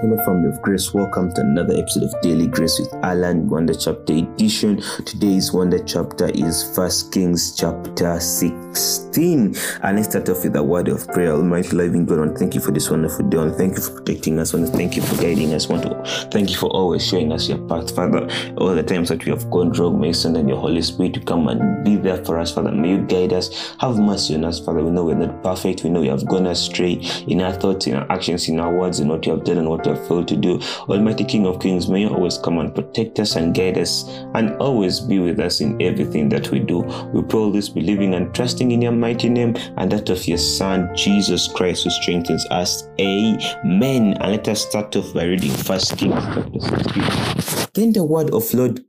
Hello, family of grace. Welcome to another episode of Daily Grace with Alan Wonder Chapter Edition. Today's Wonder Chapter is First Kings chapter 16. And let's start off with a word of prayer. Almighty living God, to thank you for this wonderful day. To thank you for protecting us. To thank you for guiding us. Want to thank you for always showing us your path, Father. All the times that we have gone wrong, may send in your Holy Spirit to come and be there for us, Father. May you guide us. Have mercy on us, Father. We know we're not perfect. We know we have gone astray in our thoughts, in our actions, in our words, in what you have done and what have failed to do. Almighty King of Kings, may you always come and protect us and guide us and always be with us in everything that we do. We pray all this believing and trusting in your mighty name and that of your Son, Jesus Christ, who strengthens us. Amen. And let us start off by reading First Kings chapter 16. Then the word of Lord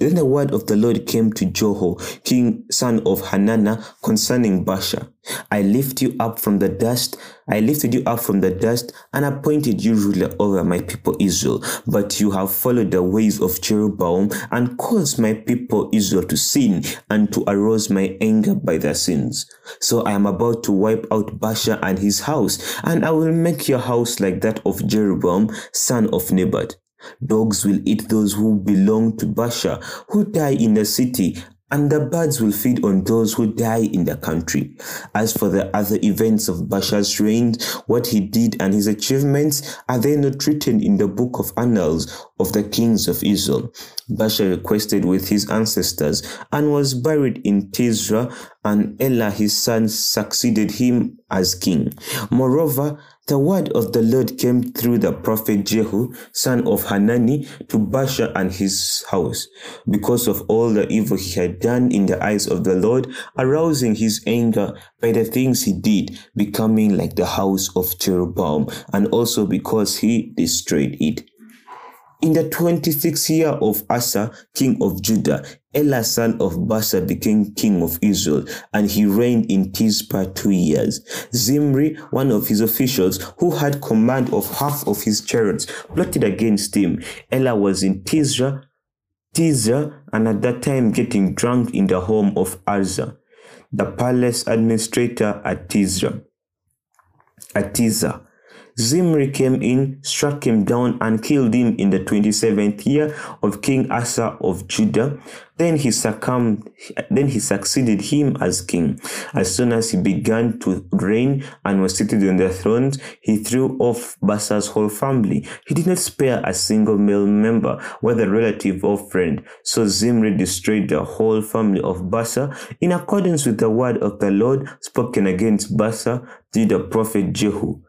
then the word of the Lord came to Jehu, king son of Hanani, concerning Baasha. I lift you up from the dust. I lifted you up from the dust and appointed you ruler over my people Israel. But you have followed the ways of Jeroboam and caused my people Israel to sin and to arouse my anger by their sins. So I am about to wipe out Baasha and his house, and I will make your house like that of Jeroboam, son of Nebat. Dogs will eat those who belong to Baasha, who die in the city, and the birds will feed on those who die in the country. As for the other events of Baasha's reign, what he did and his achievements, are they not written in the book of annals of the kings of Israel? Baasha requested with his ancestors and was buried in Tirzah, and Elah his son succeeded him as king. Moreover, the word of the Lord came through the prophet Jehu, son of Hanani, to Baasha and his house, because of all the evil he had done in the eyes of the Lord, arousing his anger by the things he did, becoming like the house of Jeroboam, and also because he destroyed it. In the 26th year of Asa, king of Judah, Elah son of Baasha became king of Israel, and he reigned in Tirzah two years. Zimri, one of his officials, who had command of half of his chariots, plotted against him. Elah was in Tirzah, Tirzah, and at that time getting drunk in the home of Arza, the palace administrator at Tirzah. At Tirzah. Zimri came in, struck him down, and killed him in the 27th year of King Asa of Judah. Then he succumbed, then he succeeded him as king. As soon as he began to reign and was seated on the throne, he threw off Baasha's whole family. He did not spare a single male member, whether relative or friend. So Zimri destroyed the whole family of Baasha in accordance with the word of the Lord spoken against Baasha through the prophet Jehu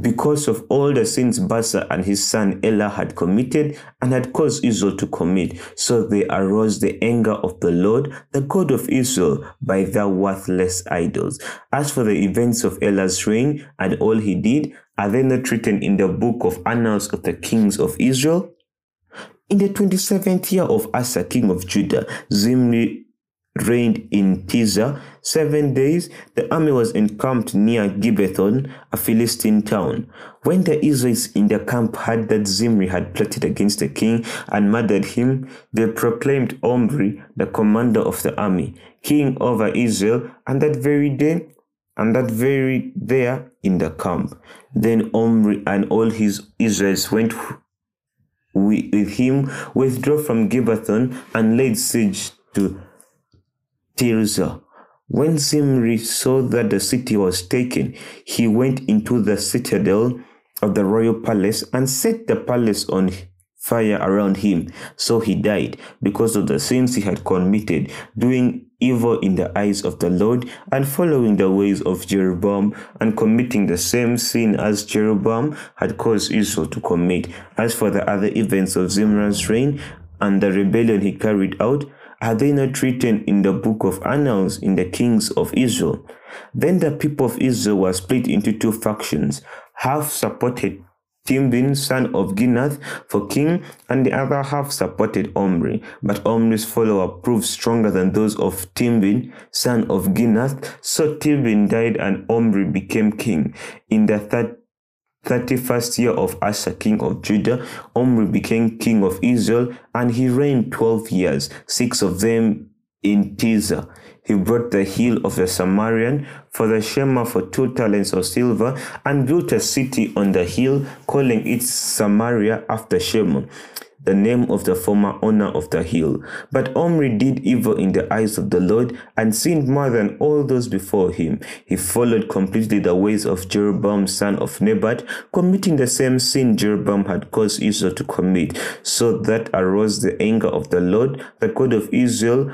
because of all the sins Baasha and his son Elah had committed and had caused Israel to commit. So they aroused the anger of the Lord, the God of Israel, by their worthless idols. As for the events of Elah's reign and all he did, are they not written in the book of annals of the kings of Israel? In the 27th year of Asa, king of Judah, Zimri reigned in Tirzah seven days, the army was encamped near Gibbethon, a Philistine town. When the Israelites in the camp heard that Zimri had plotted against the king and murdered him, they proclaimed Omri, the commander of the army, king over Israel, and that very day, and that very there in the camp. Then Omri and all his Israelites went with him, withdrew from Gibbethon, and laid siege to Tirzah. When Zimri saw that the city was taken, he went into the citadel of the royal palace and set the palace on fire around him. So he died because of the sins he had committed, doing evil in the eyes of the Lord and following the ways of Jeroboam and committing the same sin as Jeroboam had caused Israel to commit. As for the other events of Zimri's reign and the rebellion he carried out, are they not written in the book of annals in the kings of Israel? Then the people of Israel were split into two factions. Half supported Timbin, son of Ginath, for king, and the other half supported Omri. But Omri's follower proved stronger than those of Timbin, son of Ginath. So Timbin died and Omri became king. In the third 31st year of Asa, king of Judah, Omri became king of Israel, and he reigned 12 years, six of them in Tirzah. He brought the hill of the Samaritan for the Shemer for two talents of silver and built a city on the hill, calling it Samaria after Shemer the name of the former owner of the hill. But Omri did evil in the eyes of the Lord and sinned more than all those before him. He followed completely the ways of Jeroboam son of Nebat, committing the same sin Jeroboam had caused Israel to commit. So that arose the anger of the Lord, the God of Israel,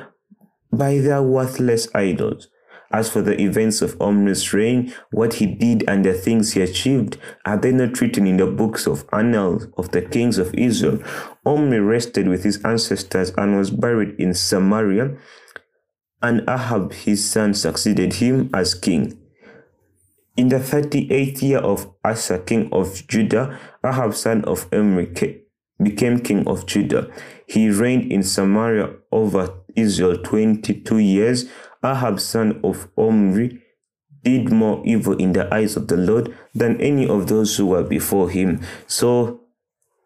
by their worthless idols. As for the events of Omri's reign, what he did and the things he achieved, are they not written in the books of annals of the kings of Israel? Omri rested with his ancestors and was buried in Samaria, and Ahab his son succeeded him as king. In the thirty-eighth year of Asa king of Judah, Ahab son of Omri became king of Judah. He reigned in Samaria over Israel twenty-two years Ahab son of Omri did more evil in the eyes of the Lord than any of those who were before him. So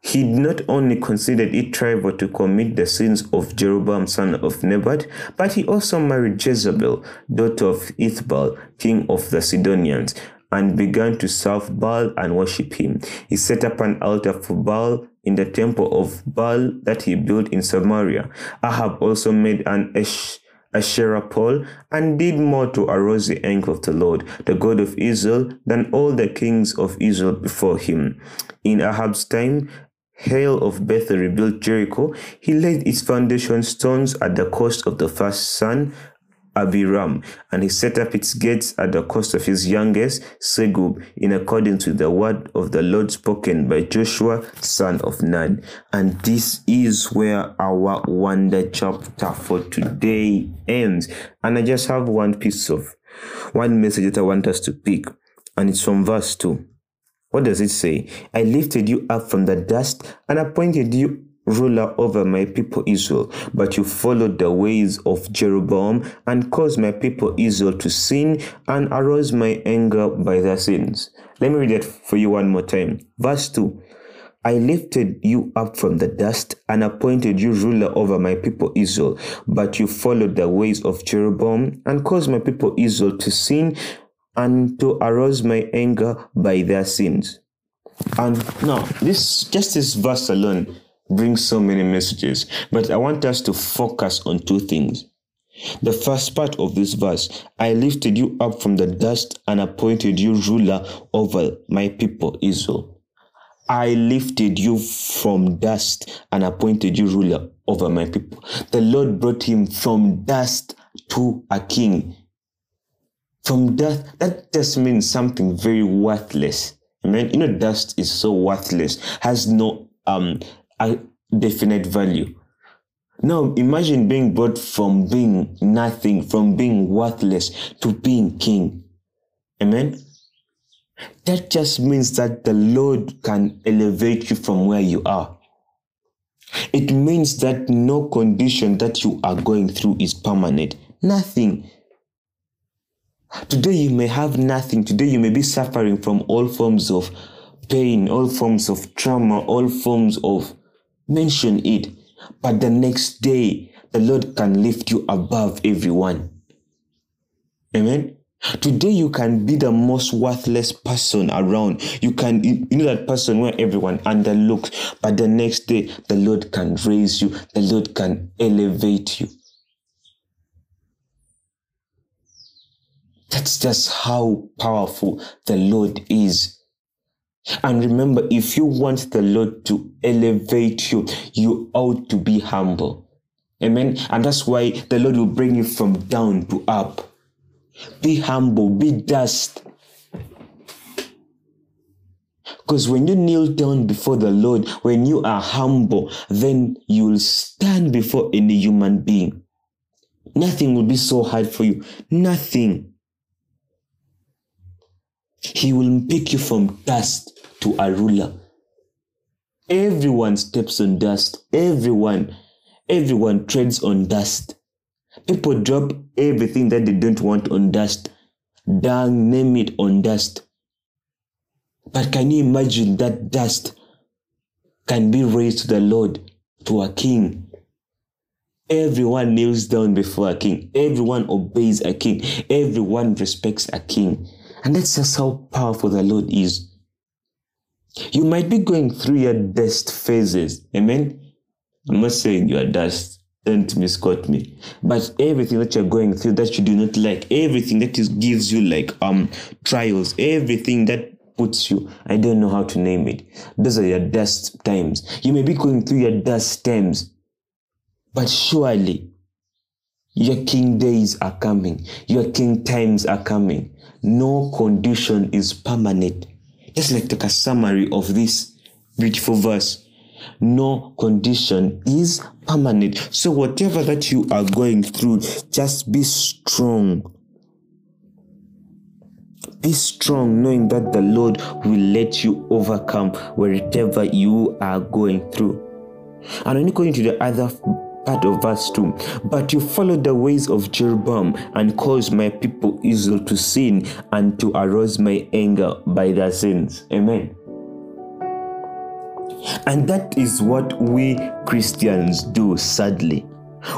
he not only considered it trivial to commit the sins of Jeroboam son of Nebat, but he also married Jezebel, daughter of Ethbaal, king of the Sidonians, and began to serve Baal and worship him. He set up an altar for Baal in the temple of Baal that he built in Samaria. Ahab also made an Asherah pole, and did more to arouse the anger of the Lord, the God of Israel, than all the kings of Israel before him. In Ahab's time, Hiel of Bethel rebuilt Jericho. He laid its foundation stones at the cost of the first son Abiram, and he set up its gates at the cost of his youngest, Segub, in accordance with the word of the Lord spoken by Joshua, son of Nun. And this is where our wonder chapter for today ends. And I just have one piece of one message that I want us to pick, and it's from verse 2. What does it say? I lifted you up from the dust and appointed you ruler over my people Israel. But you followed the ways of Jeroboam and caused my people Israel to sin and aroused my anger by their sins. Let me read it for you one more time. Verse 2. I lifted you up from the dust and appointed you ruler over my people Israel. But you followed the ways of Jeroboam and caused my people Israel to sin and to arouse my anger by their sins. And now, this just this verse alone brings so many messages, but I want us to focus on two things. The first part of this verse I lifted you up from the dust and appointed you ruler over my people Israel. I lifted you from dust and appointed you ruler over my people. The Lord brought him from dust to a king. From dust, that just means something very worthless. Amen. You know, dust is so worthless, has no um a definite value. Now imagine being brought from being nothing, from being worthless to being king. Amen. That just means that the Lord can elevate you from where you are. It means that no condition that you are going through is permanent. Nothing. Today you may have nothing. Today you may be suffering from all forms of pain, all forms of trauma, all forms of mention it, but the next day the Lord can lift you above everyone. Amen. Today you can be the most worthless person around. You can you know that person where everyone underlooks, but the next day the Lord can raise you, the Lord can elevate you. That's just how powerful the Lord is. And remember, if you want the Lord to elevate you, you ought to be humble. Amen. And that's why the Lord will bring you from down to up. Be humble, be dust. Because when you kneel down before the Lord, when you are humble, then you will stand before any human being. Nothing will be so hard for you. Nothing. He will pick you from dust to a ruler. Everyone steps on dust. Everyone, everyone treads on dust. People drop everything that they don't want on dust. Dung, name it on dust. But can you imagine that dust can be raised to the Lord, to a king? Everyone kneels down before a king. Everyone obeys a king. Everyone respects a king. And that's just how powerful the Lord is. You might be going through your dust phases. Amen. I'm not saying you are dust. Don't misquote me. But everything that you're going through that you do not like, everything that is gives you like um trials, everything that puts you, I don't know how to name it. Those are your dust times. You may be going through your dust times, but surely your king days are coming. Your king times are coming. No condition is permanent. Just like take a summary of this beautiful verse no condition is permanent. So, whatever that you are going through, just be strong. Be strong, knowing that the Lord will let you overcome wherever you are going through. And when you go into the other part of verse 2 but you followed the ways of jeroboam and caused my people israel to sin and to arouse my anger by their sins amen and that is what we Christians do, sadly.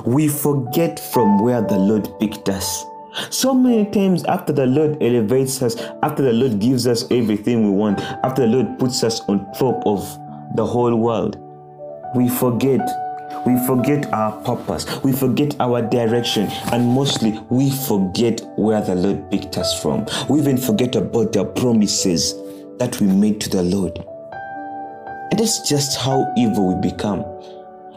We forget from where the Lord picked us. So many times after the Lord elevates us, after the Lord gives us everything we want, after the Lord puts us on top of the whole world, we forget. We forget our purpose. We forget our direction. And mostly, we forget where the Lord picked us from. We even forget about the promises that we made to the Lord. And that's just how evil we become.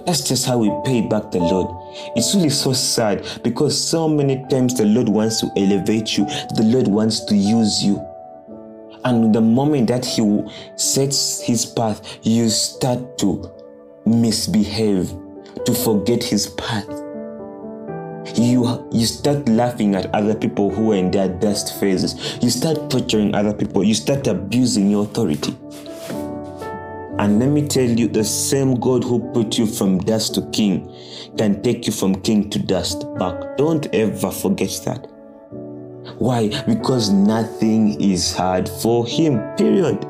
That's just how we pay back the Lord. It's really so sad because so many times the Lord wants to elevate you, the Lord wants to use you. And the moment that He sets His path, you start to misbehave, to forget His path. You, you start laughing at other people who are in their dust phases. You start torturing other people. You start abusing your authority. And let me tell you, the same God who put you from dust to king can take you from king to dust back. Don't ever forget that. Why? Because nothing is hard for him, period.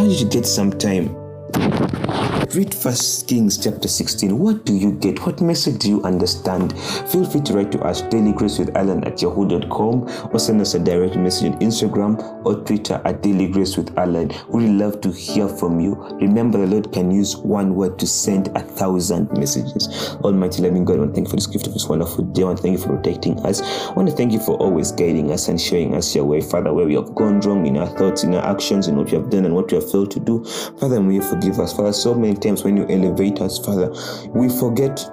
How did you get some time? Read First Kings chapter 16. What do you get? What message do you understand? Feel free to write to us daily grace with Alan at yahoo.com or send us a direct message on Instagram or Twitter at daily grace with Alan. We would love to hear from you. Remember, the Lord can use one word to send a thousand messages. Almighty loving God, I want to thank you for this gift of this wonderful day. I want to thank you for protecting us. I want to thank you for always guiding us and showing us your way, Father, where we have gone wrong in our thoughts, in our actions, in what we have done and what we have failed to do. Father, may you forgive us. Father, so many times when you elevate us, Father, we forget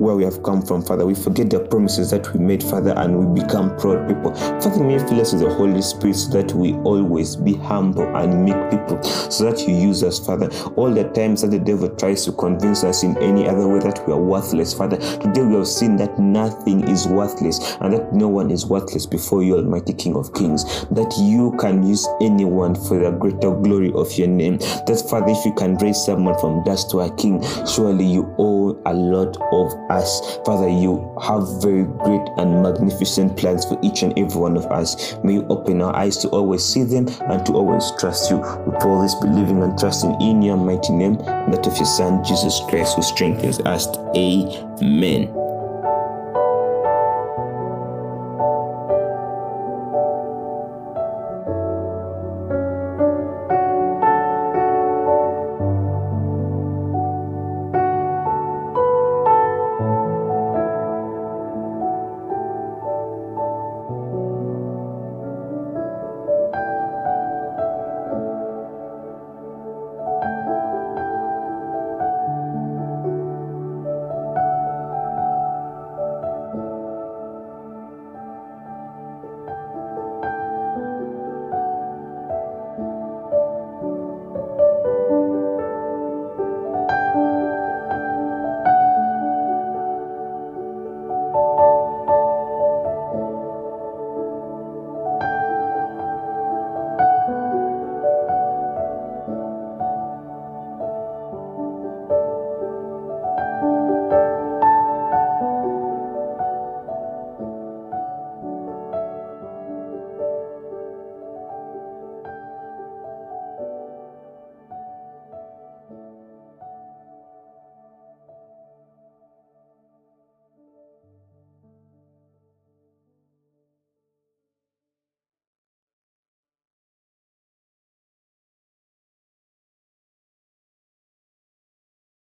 where we have come from, Father. We forget the promises that we made, Father, and we become proud people. Father, may you fill us with the Holy Spirit so that we always be humble and meek people, so that you use us, Father. All the times that the devil tries to convince us in any other way that we are worthless, Father, today we have seen that nothing is worthless and that no one is worthless before you, Almighty King of Kings. That you can use anyone for the greater glory of your name. That, Father, if you can raise someone from dust to a king, surely you owe a lot of us. Father, you have very great and magnificent plans for each and every one of us. May you open our eyes to always see them and to always trust you. We all this believing and trusting in your mighty name and that of your Son, Jesus Christ, who strengthens us. Amen.